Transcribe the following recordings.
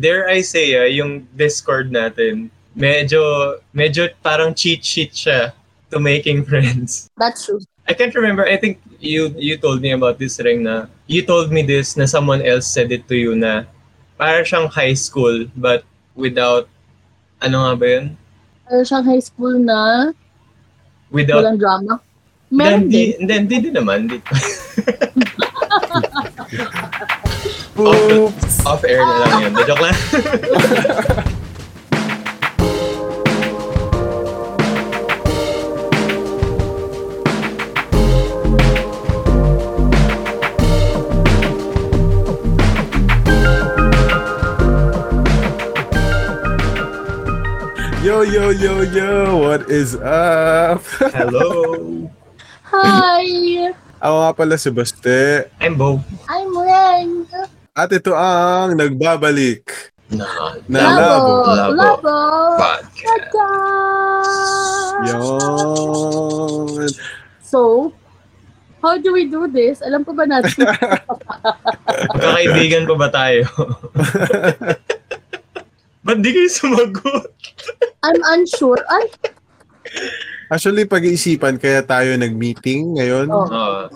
Dare I say, ah, yung Discord natin, medyo, medyo parang cheat sheet siya to making friends. That's true. I can't remember. I think you you told me about this ring na you told me this na someone else said it to you na para siyang high school but without ano nga ba yun? Pero siyang high school na Without walang drama. Meron din. hindi, hindi naman. Di- Oops! Off air na lang yun. Joke lang. Yo, yo, yo, yo! What is up? Hello. Hi! Ako nga pala si Baste. I'm Bo. I'm Ren. At ito ang nagbabalik Na, na Labo! labo. Labo. Labo! podcast. Ta-da! Yon. So, how do we do this? Alam ko ba natin? Magkakaibigan pa ba tayo? Ba't di kayo sumagot? I'm unsure. Ay, Actually, pag-iisipan kaya tayo nag-meeting ngayon Oh. Oo.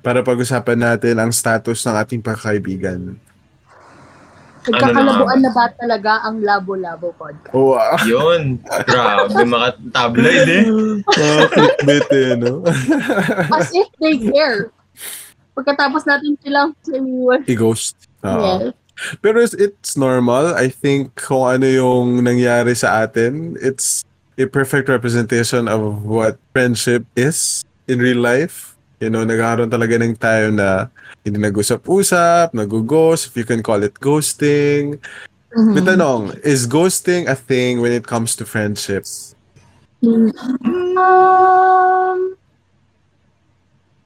Para pag-usapan natin ang status ng ating pagkaibigan. nagkakalabuan na ba talaga ang Labo-Labo podcast? Oh, ah. Yun. Grabe, maka-tabloid eh. Ah, clickbait eh, no? As if they care. Pagkatapos natin silang siniwan. I-ghost. Oo. Yes. Pero it's, it's normal. I think kung ano yung nangyari sa atin, it's a perfect representation of what friendship is in real life. You know, nagkaroon talaga ng tayo na hindi nag-usap-usap, nag-ghost, if you can call it ghosting. Mhm. May tanong, is ghosting a thing when it comes to friendships? Um,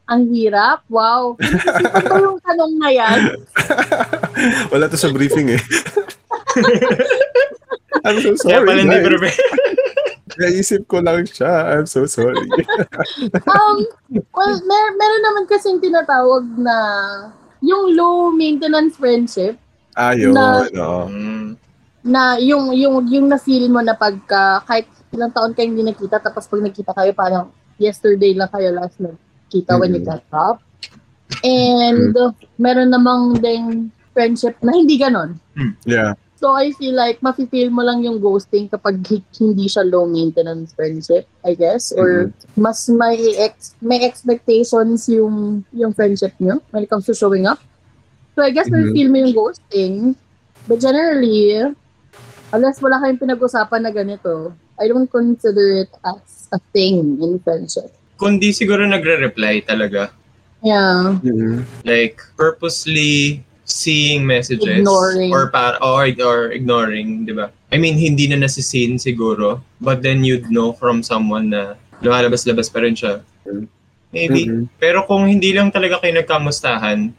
ang hirap. Wow. Ano ba yung tanong na yan? Wala to sa briefing eh. I'm so Kaya sorry. pala hindi. Naisip ko lang siya. I'm so sorry. Um, well, mer meron naman kasing tinatawag na yung low maintenance friendship Ayun. Na- no. Mm. na yung yung yung na-feel mo na pagka kahit ilang taon kayo hindi nakita tapos pag nakita kayo parang yesterday lang kayo last nagkita when you Mhm. got up. And meron namang ding friendship na hindi ganon. Yeah. So I feel like mafe-feel mo lang yung ghosting kapag hi- hindi siya low maintenance friendship, I guess, or mas may ex may expectations yung yung friendship niyo when it comes to showing up. So I guess Mhm. mafe-feel mo yung ghosting. But generally, unless wala kayong pinag-usapan na ganito, I don't consider it as a thing in friendship. Kundi siguro nagre-reply talaga. Yeah. Mhm. Like, purposely seeing messages. Ignoring. Or, par or, or ignoring, di ba? I mean, hindi na nasisin siguro. But then you'd know from someone na lumalabas-labas pa rin siya. Maybe. Mhm. Pero kung hindi lang talaga kayo nagkamustahan,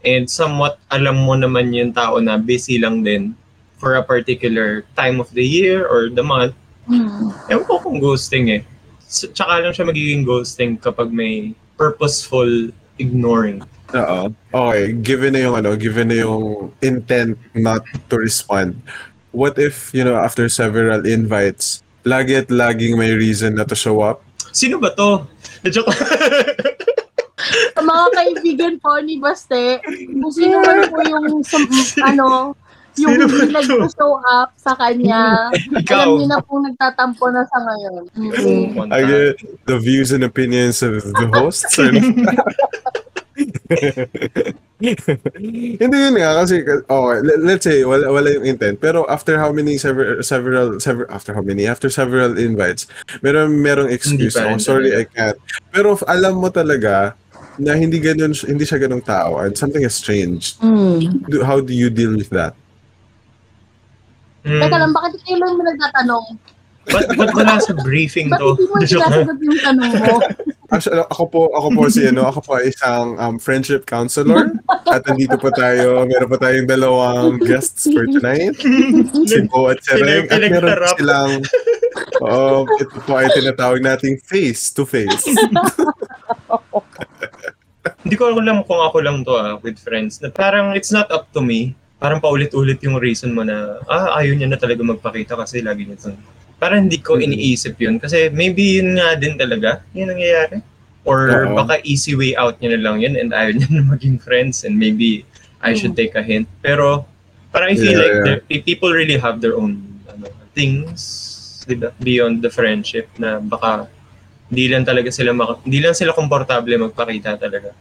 and somewhat alam mo naman yung tao na busy lang din for a particular time of the year or the month, Hmm. ewan ko kung ghosting eh. Tsaka lang siya magiging ghosting kapag may purposeful ignoring. Oo. Okay, given na yung ano, given na yung intent not to respond. What if, you know, after several invites, lagi at laging may reason na to show up? Sino ba to? Joke Sa mga kaibigan po ni Baste, kung sino man po yung sum- ano, yung Sino hindi nag-show up sa kanya, Ikaw. alam niyo na pong nagtatampo na sa ngayon. Mhm. I get the views and opinions of the hosts. no? Hindi yun nga kasi okay, let- let's say wala wala yung intent. Pero after how many several several several after how many? After several invites meron merong excuse. rin oh, sorry I can't. Pero alam mo talaga na hindi ganun hindi siya ganung tao and something has changed Mm. Do- how do you deal with that? Hmm. Teka lang, bakit kailan mo nagtatanong? Ba't, ba't wala sa briefing Ba't to? hindi mo sinasagot yung tanong mo? Actually, ako po, ako po si, ano, ako po ay isang um, friendship counselor. At nandito po tayo, meron po tayong dalawang guests for tonight. Si Bo at si Sila Reng. yung At meron po silang, um, ito po ay tinatawag nating face to face. Hindi ko alam kung ako lang to ah, with friends. Na parang it's not up to me parang paulit-ulit yung reason mo na, ah, ayaw niya na talaga magpakita kasi lagi niya itong... Parang hindi ko iniisip yun. Kasi maybe yun nga din talaga, yun nangyayari. Or Oo. baka easy way out niya na lang yun and ayaw niya na maging friends and maybe I should take a hint. Pero parang I feel Yeah, like yeah. there- people really have their own ano, things diba? beyond the friendship na baka hindi lang talaga sila maka- hindi lang sila komportable magpakita talaga.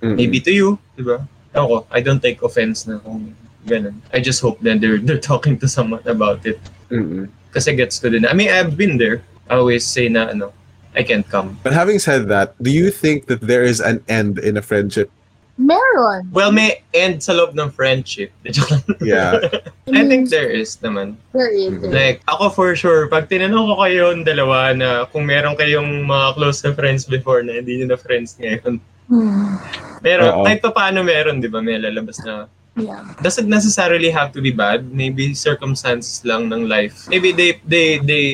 Mm-mm. Maybe to you, di ba? Ako, I don't take offense na kung ganun. I just hope that they're, they're talking to someone about it. Mm-mm. Kasi gets ko din. I mean, I've been there. I always say na, ano, I can't come. But having said that, do you think that there is an end in a friendship? Meron. Well, may end sa loob ng friendship. Yeah. I think there is naman. there is. Mhm. Like, ako for sure, pag tinanong ko kayo yung dalawa na kung meron kayong mga close na friends before na hindi nyo na friends ngayon, Hmm. meron, Oo. kahit pa paano meron, di ba? May lalabas na Yeah. doesn't necessarily have to be bad. Maybe circumstances lang ng life. Maybe they they they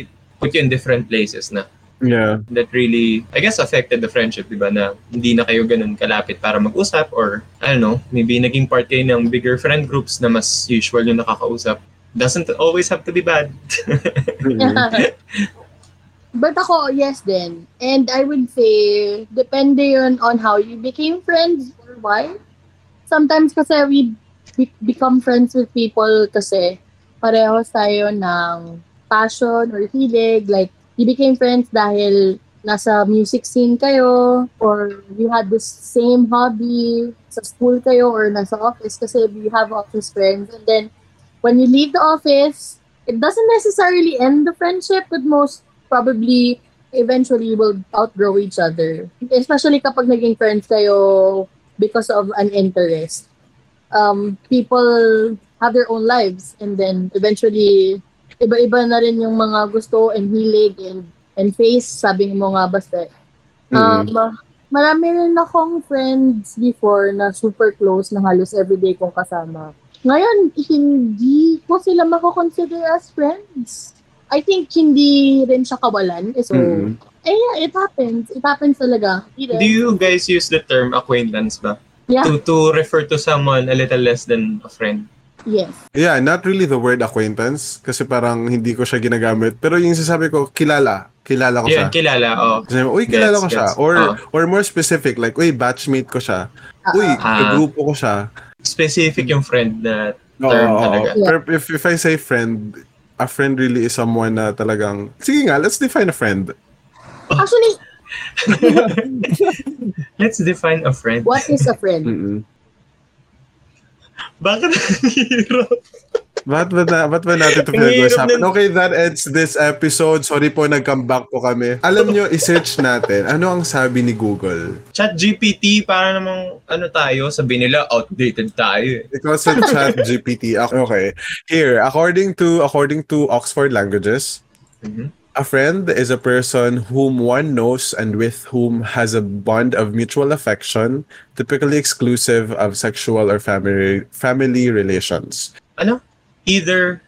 put you in different places na Yeah. that really, I guess, affected the friendship, di ba? Na hindi na kayo ganun kalapit para mag-usap or, I don't know, maybe naging part kayo ng bigger friend groups na mas usual yung nakakausap. Doesn't always have to be bad. Mm-mm. But ako, yes din. And I would say, depende yun on how you became friends or why. Sometimes kasi we be- become friends with people kasi pareho tayo ng passion or hilig. Like, you became friends dahil nasa music scene kayo or you had this same hobby sa school kayo or nasa office kasi you have office friends. And then, when you leave the office, it doesn't necessarily end the friendship with most probably eventually will outgrow each other. Especially kapag naging friends kayo because of an interest. Um, people have their own lives and then eventually iba-iba na rin yung mga gusto and hilig and and face, sabi mo nga basta. Um, marami rin akong friends before na super close na halos everyday kong kasama. Ngayon, hindi ko sila mako-consider as friends. I think hindi rin siya kawalan. Eh, So, Mm-mm. eh, yeah, it happens. It happens talaga. Hindi Do you guys use the term acquaintance ba? Yeah. To, to refer to someone a little less than a friend. Yes. Yeah, not really the word acquaintance kasi parang hindi ko siya ginagamit. Pero yung sasabi ko, kilala. Kilala ko Yun, siya. kilala. Oh. Kasi, uy, kilala Gets, ko siya. gets. Or Oh. or more specific, like, uy, batchmate ko siya. Uy, Ah. grupo ko siya. Specific yung friend na Oo, term oo, talaga. oo. Pero if, if I say friend, a friend really is someone na talagang, sige nga, let's define a friend. Actually, Let's define a friend. what is a friend? Mm-mm. Bakit ang hirap? Ba't ba, na, ba't ba natin ito pinag-usapan? Okay, that ends this episode. Sorry po, nag-come back po kami. Alam nyo, i-search natin. Ano ang sabi ni Google? Chat GPT, para namang ano tayo, sabi nila outdated tayo. eh. Because of chat GPT. Okay. Here, according to according to Oxford Languages, Mhm. A friend is a person whom one knows and with whom has a bond of mutual affection, typically exclusive of sexual or family family relations. Ano? Either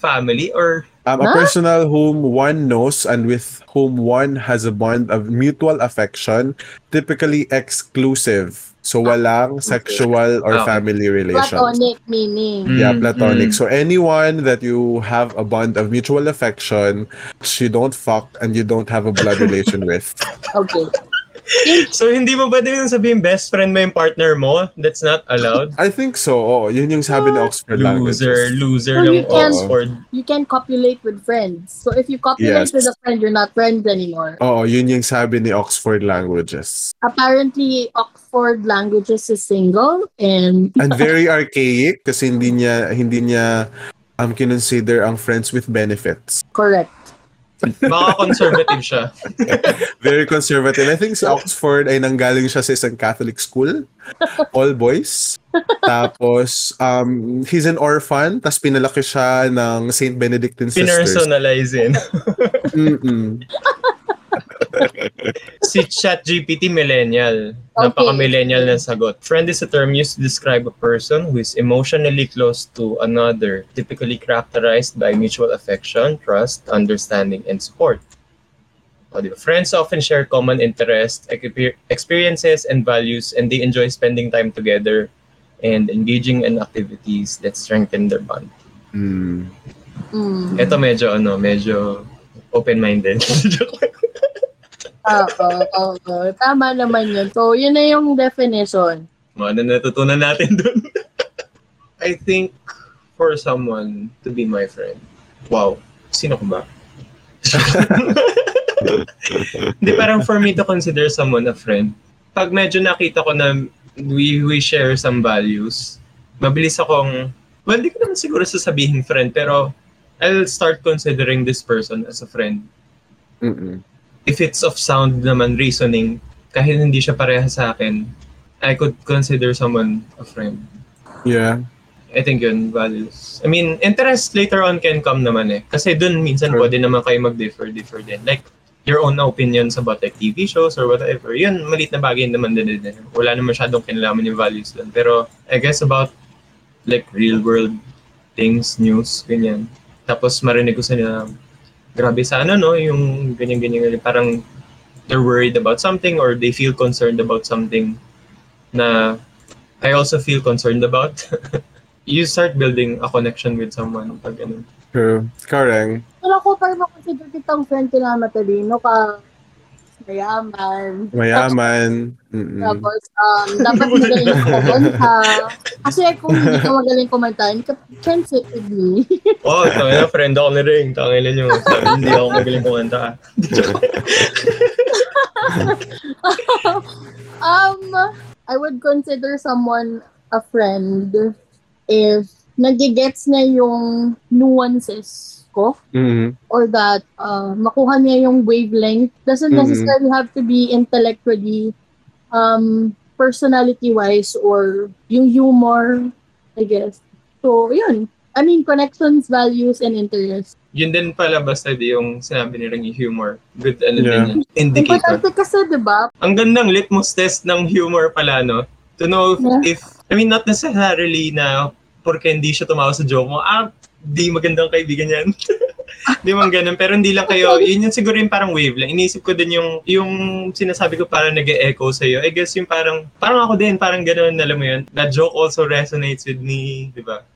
family or Um, a Huh? personal whom one knows and with whom one has a bond of mutual affection, typically exclusive. So walang sexual or Okay. family relations. Platonic meaning. Yeah, Mm, platonic. mm. So anyone that you have a bond of mutual affection, you don't fuck and you don't have a blood relation with. Okay. So hindi mo ba din sabihin best friend mo yung partner mo? That's not allowed? I think so. Oh, yun yung sabi ni Oxford Loser, Languages. loser So can- Oxford. You can copulate with friends. So if you copulate Yes. with a friend, you're not friends anymore. Oo, yun yung sabi ni Oxford Languages. Apparently, Oxford Languages is single and And very archaic kasi hindi niya hindi niya um kinonsider ang friends with benefits. correct. Baka conservative siya. Very conservative. I think si Oxford ay nanggaling siya sa isang Catholic school. All boys. Tapos, um, he's an orphan. Tapos pinalaki siya ng St. Benedictine Sisters. Pinersonalize in. Mm-mm. Si ChatGPT millennial. Okay. Napaka-millennial na sagot. Friend is a term used to describe a person who is emotionally close to another, typically characterized by mutual affection, trust, understanding, and support. O? Friends often share common interests, exper- experiences, and values, and they enjoy spending time together. and engaging in activities that strengthen their bond. Mm. Mm. Ito medyo ano, medyo open-minded. Oo, oo. Tama naman yun. So, yun na yung definition. Mga ano natutunan natin dun. I think for someone to be my friend, wow, sino ko ba? Hindi, parang for me to consider someone a friend, pag medyo nakita ko na we, we share some values, mabilis akong, well, di ko naman siguro sasabihin friend, pero I'll start considering this person as a friend. Mm-mm. If it's of sound naman reasoning, kahit hindi siya pareha sa akin, I could consider someone a friend. Yeah. I think yun, values. I mean, interest later on can come naman eh. Kasi dun minsan Sure. pwede naman kayo mag-differ, differ din. Like, your own opinions about like TV shows or whatever. Yun, malit na bagay naman din din. Wala naman masyadong kinalaman yung values dun. Pero, I guess about like real world things, news, ganyan. Tapos marinig ko sa nila, grabe sa ano no, yung ganyan-ganyan. Parang they're worried about something or they feel concerned about something na I also feel concerned about. you start building a connection with someone pag ano. True. Correct. Pero ako parang makonsider kitang friend ko na matalino ka. Mayaman. Mayaman. Mm-mm. Tapos, um, dapat magaling ka kumanta. Kasi kung hindi ka magaling kumanta, hindi ka friendship with me. Oh, tangin na, friend ako na rin. Tangin na nyo. Sabi, hindi ako magaling kumanta. um, I would consider someone a friend if nagigets niya yung nuances ko Mm-hmm. or that uh, makuha niya yung wavelength. Doesn't Mhm. necessarily have to be intellectually, um, personality-wise or yung humor, I guess. So, yun. I mean, connections, values, and interests. Yun din pala basta di yung sinabi ni yung humor. Good ano Yeah. din yun. Indicator. Importante kasi, di ba? Ang gandang litmus test ng humor pala, no? To know if, Yeah. if I mean, not necessarily na porque hindi siya tumawa sa joke mo, ah, di magandang kaibigan yan. Di man ganun. Pero hindi lang kayo, yun yung siguro yung parang wave lang. Inisip ko din yung, yung sinasabi ko parang nag-echo sa'yo. I guess yung parang, parang ako din, parang ganun, alam mo yun. That joke also resonates with me, di ba?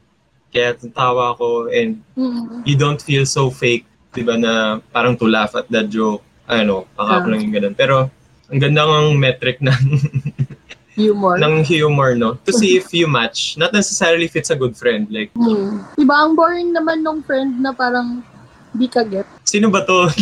Kaya tawa ako and Mm. you don't feel so fake, di ba, na parang to laugh at that joke. Ano, pakap Ah. lang yung ganun. Pero, ang ganda ng metric ng, Humor. ng humor, no? To see if you match. Not necessarily if it's a good friend. Like, Hmm. Diba, ang boring naman nung friend na parang di ka get. sino ba to?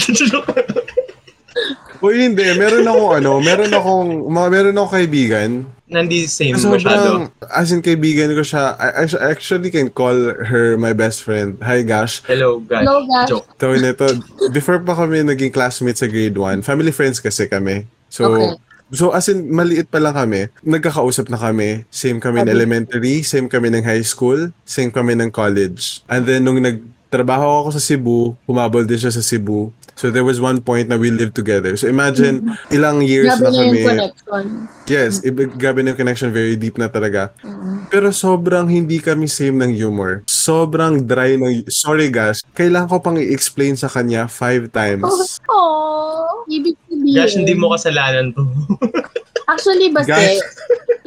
Uy, hindi. Meron akong ano, meron akong, mga meron akong kaibigan. Nandi same Sobrang, masyado. as in kaibigan ko siya, I, I actually can call her my best friend. Hi, Gash. Hello, guys. Hello, guys. Joke. Tawin nito, before pa kami naging classmates sa grade 1, family friends kasi kami. So, Okay. So as in, maliit pa lang kami, nagkakausap na kami. Same kami ng elementary, same kami ng high school, same kami ng college. And then, nung nagtrabaho ako sa Cebu, humabol din siya sa Cebu. So, there was one point na we lived together. So, imagine, ilang years Grabe na kami. connection. Yes, ibig grabe na yung connection, very deep na talaga. Mm. Pero sobrang hindi kami same ng humor. Sobrang dry ng... Sorry guys, kailangan ko pang i-explain sa kanya five times. Oh, ibig sabihin. Gosh, hindi mo kasalanan to. Actually, basta,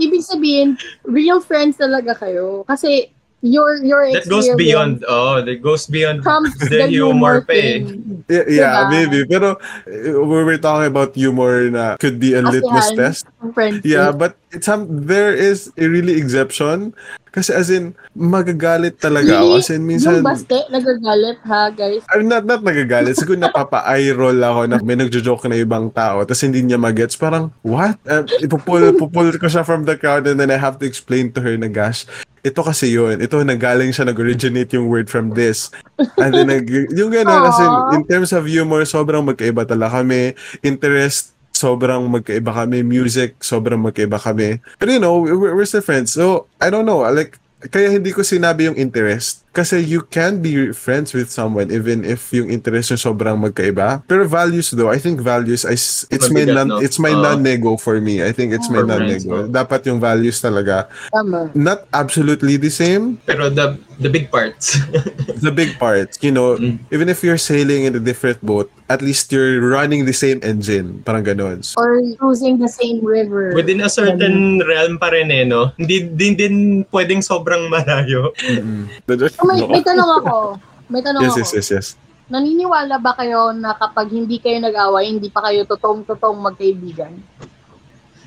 ibig sabihin, real friends talaga kayo. Kasi, your your That goes beyond, oh, that goes beyond trumps the humor pa eh. thing. Yeah, yeah Diba? maybe. Pero uh, we were talking about humor na could be a Kasihan litmus test. ng friendship. Yeah, but it's some there is a really exception. Kasi as in, magagalit talaga ako. As in, minsan, Yung baste, nagagalit ha, guys. I'm not, not nagagalit. Siguro napapa-eye roll ako na may nagjo-joke na ibang tao tapos hindi niya magets. Parang, what? Uh, ipupul, pupul ko siya from the crowd and then I have to explain to her na, gosh, ito kasi yun. Ito, nagaling siya, nag-originate yung word from this. And then, nag, yung gano'n, as in, in terms of humor, sobrang magkaiba talaga kami. Interest, sobrang magkaiba kami. Music, sobrang magkaiba kami. But you know, we're, we're still friends. So, I don't know, like, kaya hindi ko sinabi yung interest. Kasi you can be friends with someone even if yung interest nyo sobrang magkaiba. Pero values though, I think values, is, it's my, non, no? it's my Oo. non-nego for me. I think it's my friends, non-nego. no? Dapat yung values talaga, Tama. not absolutely the same, Pero the the big parts. the big parts, you know, Mm. even if you're sailing in a different boat, at least you're running the same engine. Parang ganun. So, Or cruising the same river. Within a certain realm pa rin eh, no? Hindi din din pwedeng sobrang malayo. mm-mm. So, may, may tanong ako. May tanong yes, ako. yes, yes, yes. Naniniwala ba kayo na kapag hindi kayo nag-away, hindi pa kayo totoong-totoong magkaibigan?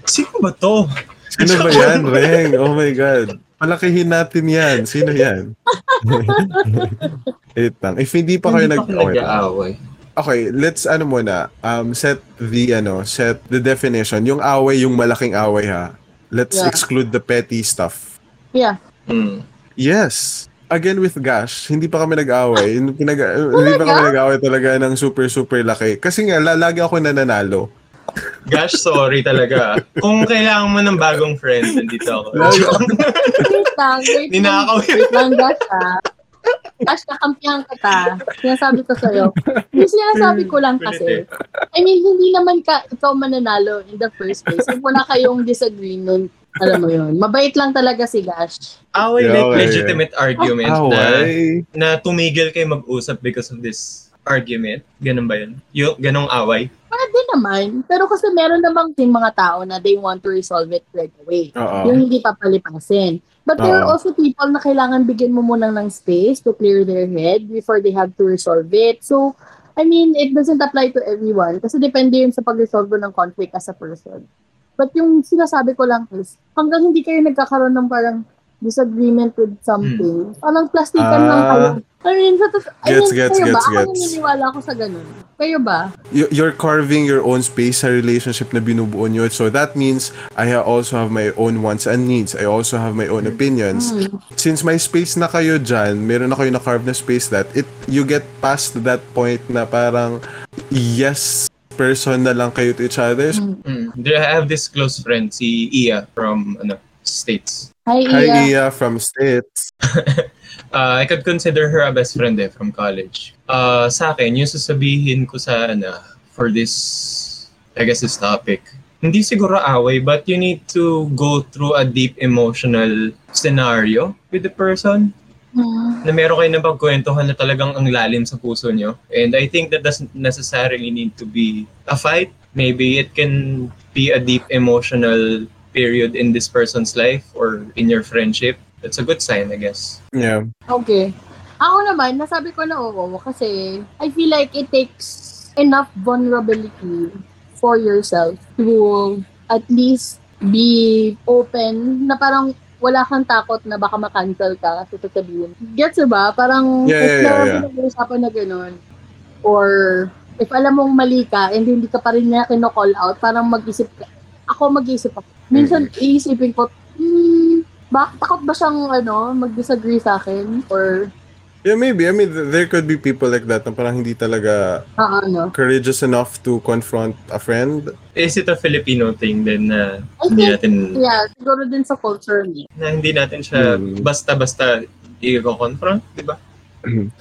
Sino ba to? Sino ba yan, Reng? Oh my God. Palakihin natin yan. Sino yan? Wait lang. If hindi pa kayo Hindi nag pa nag-aaway. Okay, let's ano muna, um, set the ano, set the definition. Yung away, yung malaking away ha. Let's Yeah. exclude the petty stuff. Yeah. Hmm. Yes. Again with Gash, hindi pa kami nag-away. Hindi Pinag hindi pa kami nag-away talaga ng super super laki. Kasi nga la- lagi ako nananalo. Gosh, sorry talaga. Kung kailangan mo ng bagong friend, nandito ako. Wait lang, wait lang. Ninakaw yun. Wait lang, Gash, ha? Gash, kakampihan kita. Sinasabi ko sa'yo. Yung sinasabi ko lang kasi, I mean, hindi naman ka, ikaw mananalo in the first place. Kung wala kayong disagreement, alam mo yun. Mabait lang talaga si Gash. Away Yeah, like away. legitimate argument na, away. na tumigil kayo mag-usap because of this argument. Ganun ba yun? Yung ganong away? Pwede naman. Pero kasi meron namang ting mga tao na they want to resolve it right away. Oo. Yung hindi papalipasin. But there are also people na kailangan bigyan mo muna ng space to clear their head before they have to resolve it. So, I mean, it doesn't apply to everyone kasi depende yun sa pag-resolve mo ng conflict as a person. But yung sinasabi ko lang is, hanggang hindi kayo nagkakaroon ng parang disagreement with something, parang plastikan lang Ah. kayo. I mean, sa to- I Gets, mean, gets, kayo ba? gets, Ako gets. naniniwala ako sa ganun. Kayo ba? You- You're carving your own space sa relationship na binubuo nyo. So that means I ha- also have my own wants and needs. I also have my own opinions. Hmm. Since may space na kayo dyan, meron na kayo na carve na space that it you get past that point na parang yes person na lang kayo to each other. So, Hmm. I have this close friend, si Iya from ano, States. Hi, Hi Iya. Iya from States. Uh, I could consider her a best friend eh, from college. Uh, sa akin, yung sasabihin ko sa, ano, for this, I guess this topic, hindi siguro away, but you need to go through a deep emotional scenario with the person. Na meron kayo na pagkwentuhan na talagang ang lalim sa puso nyo. And I think that doesn't necessarily need to be a fight. Maybe it can be a deep emotional period in this person's life or in your friendship. That's a good sign, I guess. Yeah. Okay. Ako naman, nasabi ko na oo kasi I feel like it takes enough vulnerability for yourself to at least be open na parang wala kang takot na baka makancel ka kasi sasabihin. Gets ba? Parang Yeah, if yeah, yeah, yeah. pinag-uusapan na gano'n or if alam mong mali ka and hindi ka pa rin niya kino-call out, parang mag-isip ka. Ako mag-isip ako. Minsan iisipin ko, hmm, bak takot ba siyang ano, mag-disagree sa akin? Or Yeah, maybe. I mean, th- there could be people like that na parang hindi talaga ah, ano? courageous enough to confront a friend. Is it a Filipino thing then na I hindi think, natin yeah, siguro din sa culture niya. na hindi natin siya Hmm. basta-basta i-confront, di ba?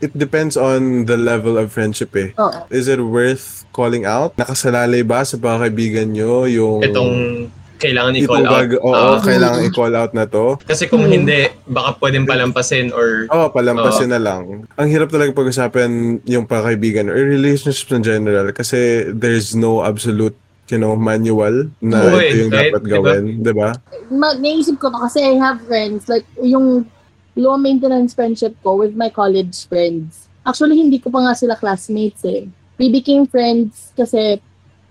It depends on the level of friendship eh. Oo. Is it worth calling out? Nakasalalay ba sa pagkakaibigan nyo yung... Itong kailangan i-call out. bag- Oo, Ah, kailangan i-call out na to. kasi kung Hmm. hindi, baka pwedeng palampasin or Oo, palampasin na lang. Ang hirap talaga pag-usapan yung pagkaibigan or relationships in general kasi there's no absolute you know, manual na Oo ito yung right? dapat Diba? gawin. Di ba? Ma- naisip ko na kasi I have friends, like, yung low maintenance friendship ko with my college friends. Actually, hindi ko pa nga sila classmates eh. We became friends kasi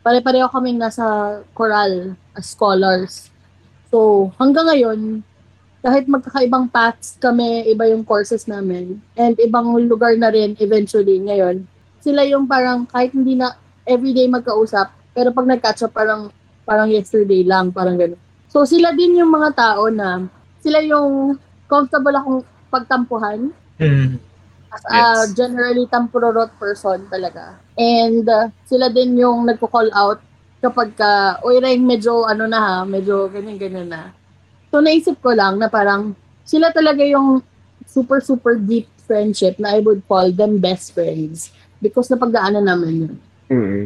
pare-pareho kaming nasa choral as scholars. So, hanggang ngayon, kahit magkakaibang paths kami, iba yung courses namin, and ibang lugar na rin eventually ngayon, sila yung parang kahit hindi na everyday magkausap, pero pag nag-catch up parang parang yesterday lang, parang gano'n. So sila din yung mga tao na sila yung comfortable akong pagtampuhan Hmm. As a Yes. generally tampurorot person talaga. And uh, sila din yung nagko-call out kapag ka, uy Reng, medyo ano na ha, medyo ganyan-ganyan na. So naisip ko lang na parang sila talaga yung super super deep friendship na I would call them best friends because napagdaanan naman yun. Mm.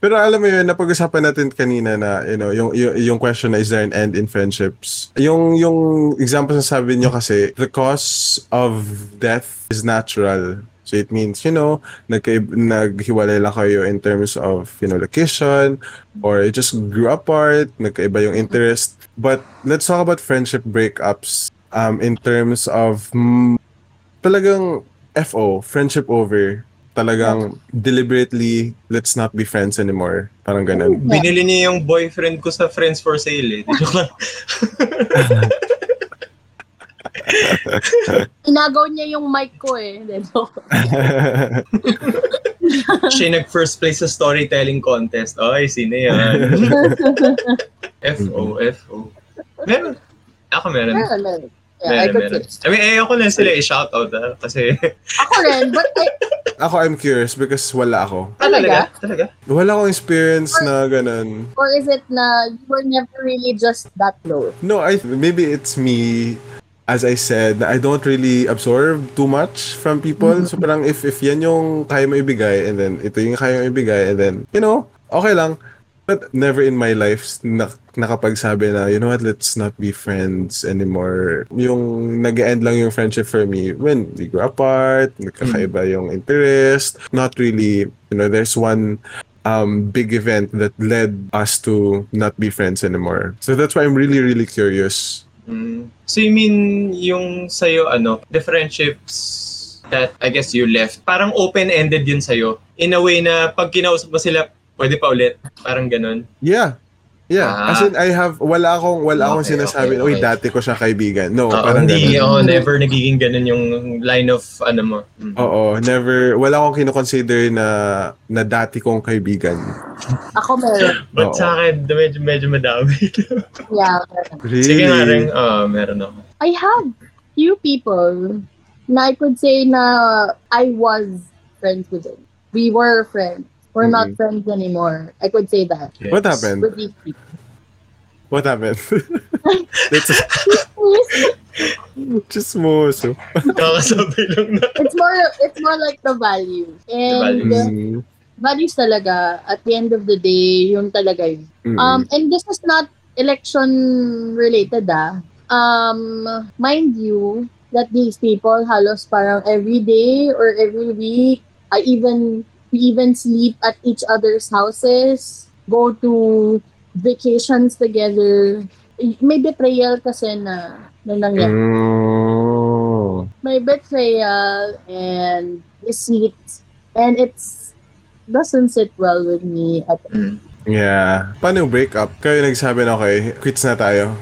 Pero alam mo yun, napag-usapan natin kanina na, you know, yung, yung, yung question na is there an end in friendships? Yung, yung example na sabi nyo kasi, the cause of death is natural. So it means, you know, nagka, naghiwalay lang kayo in terms of, you know, location, or you just grew apart, nagkaiba yung interest. But let's talk about friendship breakups um, in terms of mm, talagang FO, friendship over. Talagang deliberately, let's not be friends anymore. Parang ganun. Binili niya yung boyfriend ko sa Friends for Sale eh. Joke lang. Inagaw niya yung mic ko eh. Siya yung nag-first place sa storytelling contest. Ay, sino yan? FO, FO. Meron. Ako meron. Meron, meron. Yeah, I Meron, could meron. I mean, eh, ako lang sila i-shoutout ah. Kasi, Ako rin, but I, ako, I'm curious because wala ako. ah, talaga? Talaga? Talaga? Wala akong experience na ganun. or is it na you were never really just that close? No, I maybe it's me. As I said, I don't really absorb too much from people. So parang if if yan yung kaya mo ibigay and then ito yung kaya mo ibigay and then you know, okay lang. But never in my life na, nakapagsabi na, you know what, let's not be friends anymore. Yung nag-end lang yung friendship for me when we grew apart, nagkakaiba yung interest. Not really, you know, there's one um, big event that led us to not be friends anymore. So that's why I'm really, really curious. Mm. So you mean yung sa'yo, ano, the friendships that I guess you left, parang open-ended yun sa'yo. In a way na pag kinausap mo sila, pwede pa ulit. Parang ganun. Yeah. Yeah. Ah. As in, I have, wala akong, wala akong Okay, sinasabi, okay, uy, okay. dati ko siya kaibigan. No, Oo, parang hindi, ganun. oh, never nagiging ganun yung line of, ano mo. Mm. Oo, never, wala akong kinoconsider na, na dati kong kaibigan. Ako meron. But Oo. sa akin, medyo, medyo madami. Yeah, meron. Really? Sige nga rin, meron ako. I have few people na I could say na I was friends with them. We were friends. We're not Mhm. friends anymore. I could say that. Yes. What happened? What happened? That's just moso. Kakasabi lang na. it's more it's more like the value. And values. uh, Mm, values talaga at the end of the day yun talaga yun. mm. Um and this is not election related ah. Um mind you that these people halos parang every day or every week I even we even sleep at each other's houses, go to vacations together. May betrayal kasi na na nangyari. Mm. May betrayal and deceit and it's doesn't sit well with me at Mm. Yeah. Paano yung breakup? Kayo nagsabi na, okay, quits na tayo.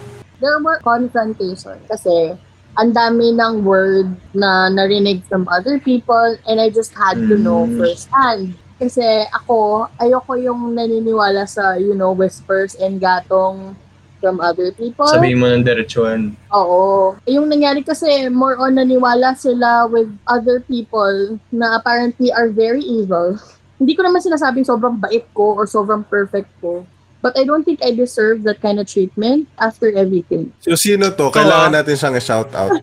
there were confrontation kasi ang dami ng word na narinig from other people and I just had to know Mm. firsthand. Kasi ako, ayoko yung naniniwala sa, you know, whispers and gatong from other people. Sabihin mo ng diretsuhan. Oo. Yung nangyari kasi, more on naniwala sila with other people na apparently are very evil. Hindi ko naman sinasabing sobrang bait ko or sobrang perfect ko. But I don't think I deserve that kind of treatment after everything. So, sino to? Kailangan natin siyang i-shout out.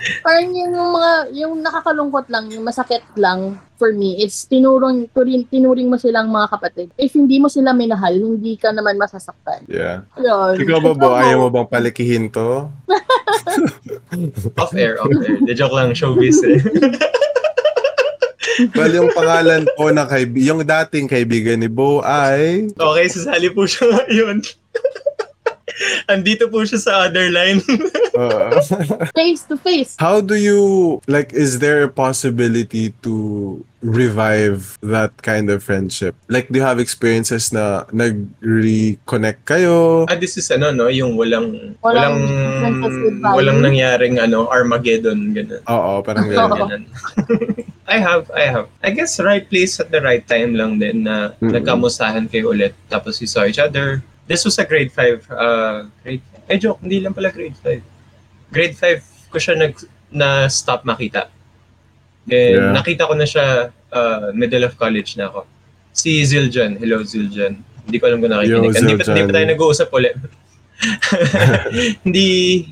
Parang yung mga, yung nakakalungkot lang, yung masakit lang for me, it's tinuring, turin, tinuring mo silang mga kapatid. If hindi mo sila minahal, hindi ka naman masasaktan. Yeah. Yun. Ikaw ba, Bo? Ayaw mo bang palikihin to? Off air, off air. De joke lang, showbiz eh. Well, yung pangalan po ng kaibigan, yung dating kaibigan ni Bo ay... Okay, sasali po siya ngayon. Andito po siya sa other line. Uh, Face to face. how do you, like, is there a possibility to revive that kind of friendship? Like, do you have experiences na nag-reconnect kayo? ah, this is ano, no? Yung walang, Walang walang, walang nangyaring ano, Armageddon, gano'n. Oo, parang Oo. gano'n. Ganun. I have, I have. I guess right place at the right time lang din na Mm-mm. nagkamustahan kayo ulit. Tapos you saw each other. This was a grade 5. Uh, grade, eh joke, hindi lang pala grade 5. Grade 5 ko siya nag, na stop makita. Then Yeah. nakita ko na siya uh, middle of college na ako. Si Zildjian. Hello Zildjian. Hindi ko alam kung nakikinig. Yo, Hindi pa, hindi pa tayo nag-uusap ulit. hindi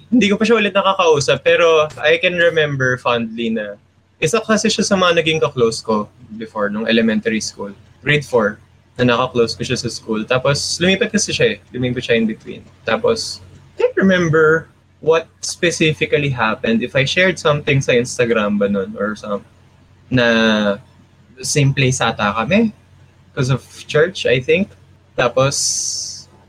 hindi ko pa siya ulit nakakausap pero I can remember fondly na isa kasi siya sa mga naging ka-close ko before nung elementary school. Grade 4 na naka-close ko siya sa school. Tapos lumipat kasi siya eh. Lumipat siya in between. Tapos can't remember what specifically happened. If I shared something sa Instagram ba nun or some na same place ata kami because of church, I think. Tapos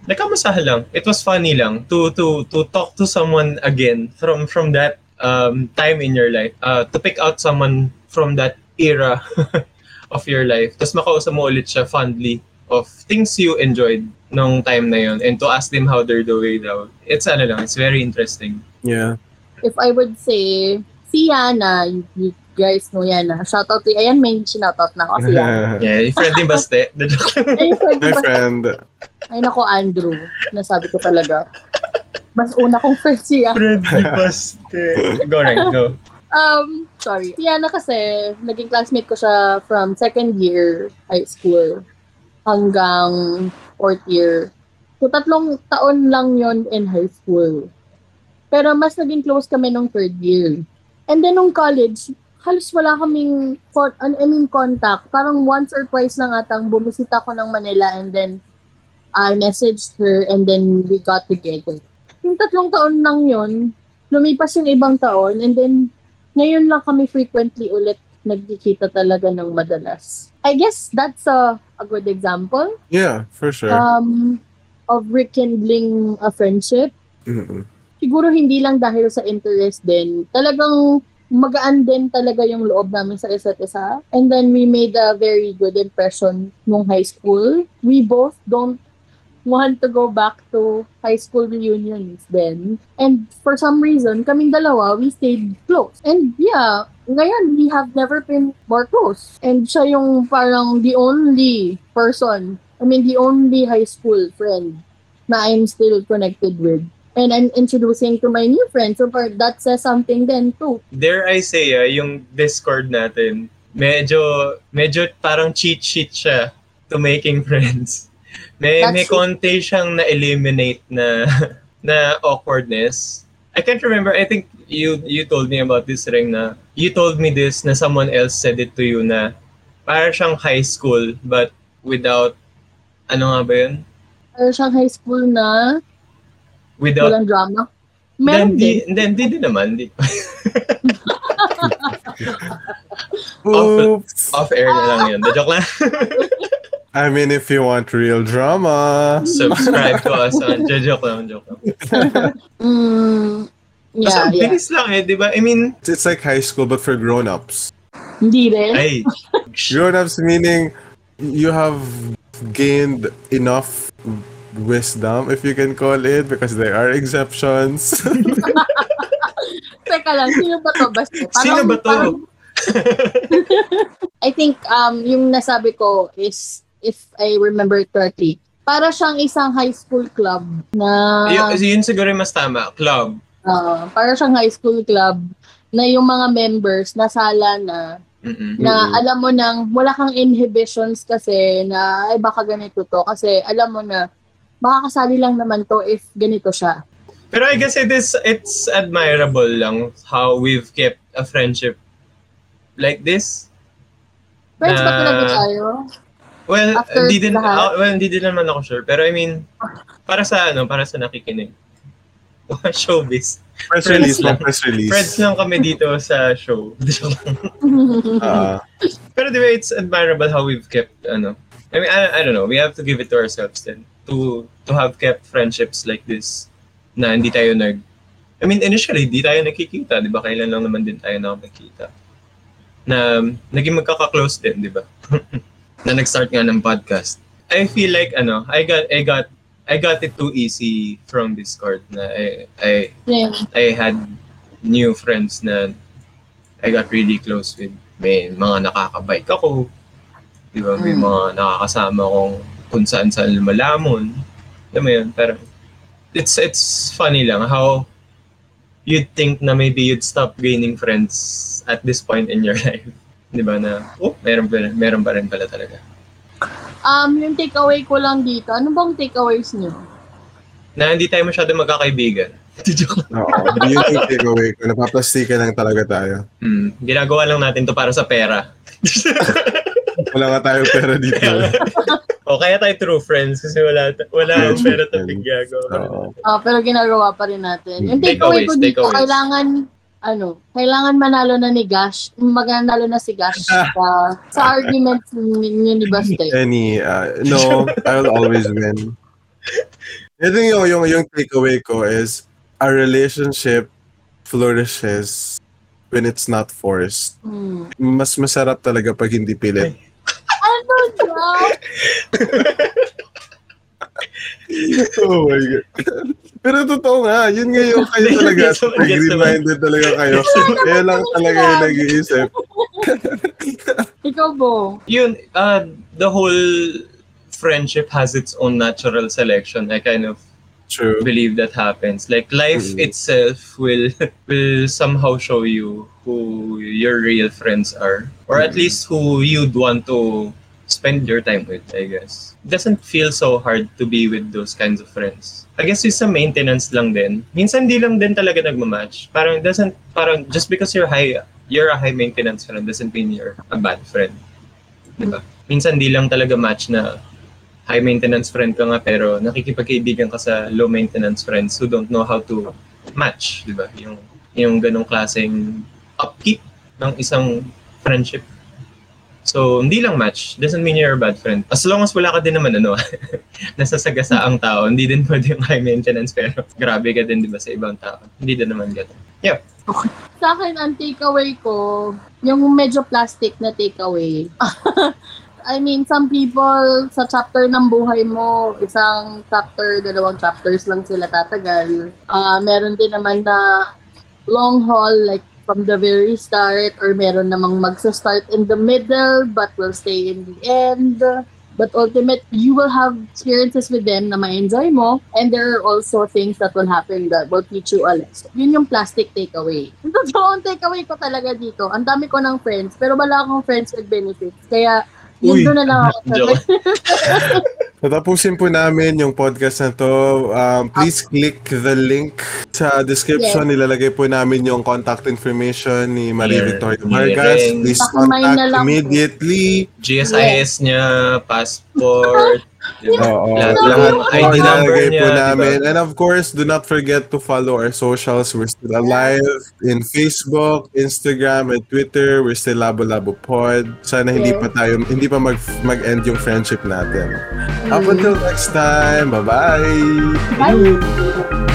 nagkamustahan lang. It was funny lang to to to talk to someone again from from that um, time in your life. Uh, to pick out someone from that era of your life. Tapos makausap mo ulit siya fondly of things you enjoyed nung time na yon and to ask them how they're doing daw. It's ano lang, it's very interesting. Yeah. If I would say, si Yana, you, you guys know Yana. Shoutout to, ayan, may shoutout na ako si Yana. Yeah, yung friend ni Baste. My friend. Ay, nako, Andrew. Nasabi ko talaga. Mas una kong friend siya. friend ni Baste. Go right, go. Um, sorry. Si Yana kasi, naging classmate ko siya from second year high school hanggang fourth year. So, tatlong taon lang yon in high school. Pero mas naging close kami nung third year. And then nung college, halos wala kaming con- I mean, contact. Parang once or twice lang atang bumisita ko ng Manila and then I messaged her and then we got together. Yung tatlong taon lang yon lumipas yung ibang taon and then ngayon lang kami frequently ulit nagkikita talaga ng madalas. I guess that's a, a good example Yeah, for sure. um, of rekindling a friendship. Mm-mm. Siguro hindi lang dahil sa interest din. Talagang magaan din talaga yung loob namin sa isa't isa. And then we made a very good impression nung high school. We both don't want to go back to high school reunions then. And for some reason, kaming dalawa, we stayed close. And yeah, ngayon, we have never been more close. And siya yung parang the only person, I mean, the only high school friend na I'm still connected with. And I'm introducing to my new friends. So par- that says something then too. Dare I say, ah, yung Discord natin, medyo, medyo parang cheat sheet siya to making friends. May, That's may konti siyang na-eliminate na, na awkwardness. I can't remember, I think you you told me about this ring na, you told me this na someone else said it to you na parang siyang high school but without, ano nga ba yun? Pero siyang high school na Without, walang drama. Meron din. hindi, hindi din naman. Hindi. Oops. Off air na lang yun. The joke lang. I mean, if you want real drama. Subscribe to us on, the joke lang, joke lang. Mm, yeah, ang yeah. bilis lang eh, di ba? I mean, It's like high school, but for grown-ups. Hindi rin. ay, Grown-ups meaning you have gained enough wisdom, if you can call it, because there are exceptions. Teka lang, sino ba to? Basta, Sino ba to? parang- I think um yung nasabi ko is, if I remember correctly, para siyang isang high school club na yun, yun siguro yung mas tama. Club. uh, para siyang high school club na yung mga members nasala na Mm-mm. na alam mo nang wala kang inhibitions kasi na ay baka ganito to kasi alam mo na makakasali lang naman to if ganito siya. Pero I guess it is, it's admirable lang how we've kept a friendship like this. Friends ba Na- talaga tayo? Well, After hindi din, lahat? ah, well, hindi din naman ako sure. Pero I mean, para sa ano, para sa nakikinig. Showbiz. press release, lang. press release. Friends lang kami dito sa show. Ah, Pero di ba, it's admirable how we've kept, ano, I mean, I, I don't know, we have to give it to ourselves then to to have kept friendships like this na hindi tayo nag, I mean, initially, hindi tayo nakikita, di ba? Kailan lang naman din tayo nakikita. Na naging magkaka-close din, di ba? na nag-start nga ng podcast. I feel like, ano, I got, I got, I got it too easy from Discord na I, I, Yeah. I had new friends na I got really close with. May mga nakakabike ako. Di ba? May Mm. mga nakakasama kong kung saan saan lumalamon. Alam mo yun, parang it's it's funny lang how you'd think na maybe you'd stop gaining friends at this point in your life. Di ba na, oh, meron pa, rin- meron pa rin pala talaga. Um, yung takeaway ko lang dito, ano bang takeaways niyo? Na hindi tayo masyado magkakaibigan. Joke lang. Oo. Yun yung takeaway ko. Napaplastikan lang talaga tayo. Hmm, ginagawa lang natin to para sa pera. Wala nga tayo pera dito. o kaya tayo true friends kasi wala wala akong pera to bigyago. Oo. Ah, pero ginagawa pa rin natin. Yung Takeaways, takeaway ko dito, takeaways. kailangan ano, kailangan manalo na ni Gash, maganalo na si Gash sa, sa argument niya ni Bastay. Any, uh, no, I'll always win. Ito yung, yung, yung takeaway ko is, a relationship flourishes when it's not forced. Hmm. Mas masarap talaga pag hindi pilit. Ano daw? oh my God. Pero totoo nga, yun nga yung kayo talaga. Pag-reminded talaga kayo. Kaya lang talaga yung nag-iisip. Ikaw, Bo. Yun, uh, the whole friendship has its own natural selection. I kind of True. believe that happens. Like life Mm. itself will will somehow show you who your real friends are, or at Mm. least who you'd want to spend your time with. I guess it doesn't feel so hard to be with those kinds of friends. I guess it's a maintenance lang din. Minsan di lang din talaga nagmamatch. Parang doesn't parang just because you're high you're a high maintenance friend doesn't mean you're a bad friend. Diba? Minsan di lang talaga match na high maintenance friend ka nga pero nakikipagkaibigan ka sa low maintenance friends who don't know how to match, di ba? Yung yung ganong klaseng upkeep ng isang friendship. So, hindi lang match. Doesn't mean you're a bad friend. As long as wala ka din naman, ano, nasasagasa ang tao, hindi din pwede yung high maintenance, pero grabe ka din, di ba, sa ibang tao. Hindi din naman gano'n. Sa akin, ang takeaway ko, yung medyo plastic na takeaway. I mean, some people, sa chapter ng buhay mo, isang chapter, dalawang chapters lang sila tatagal. Ah, meron din naman na long haul, like from the very start, or meron namang magsa-start in the middle, but will stay in the end. But ultimate, you will have experiences with them na ma-enjoy mo, and there are also things that will happen that will teach you a lesson. Yun yung plastic takeaway. Yung totoong takeaway ko talaga dito, ang dami ko ng friends, pero wala akong friends with benefits. Kaya, yun doon na lang ako. Tatapusin po namin yung podcast na to. Um, please click the link sa description. Nilalagay po namin yung contact information ni Marie Here. Victoria Vargas. Please contact immediately. GSIS niya, passport, di ba? Oo. Lahat, Lahat lahat, po ID number niya, po namin. And of course, do not forget to follow our socials. We're still alive in Facebook, Instagram, and Twitter. We're still Labo Labo Pod. Sana hindi pa tayo, hindi pa mag, mag-end yung friendship natin. Up until next time. Bye-bye! Bye!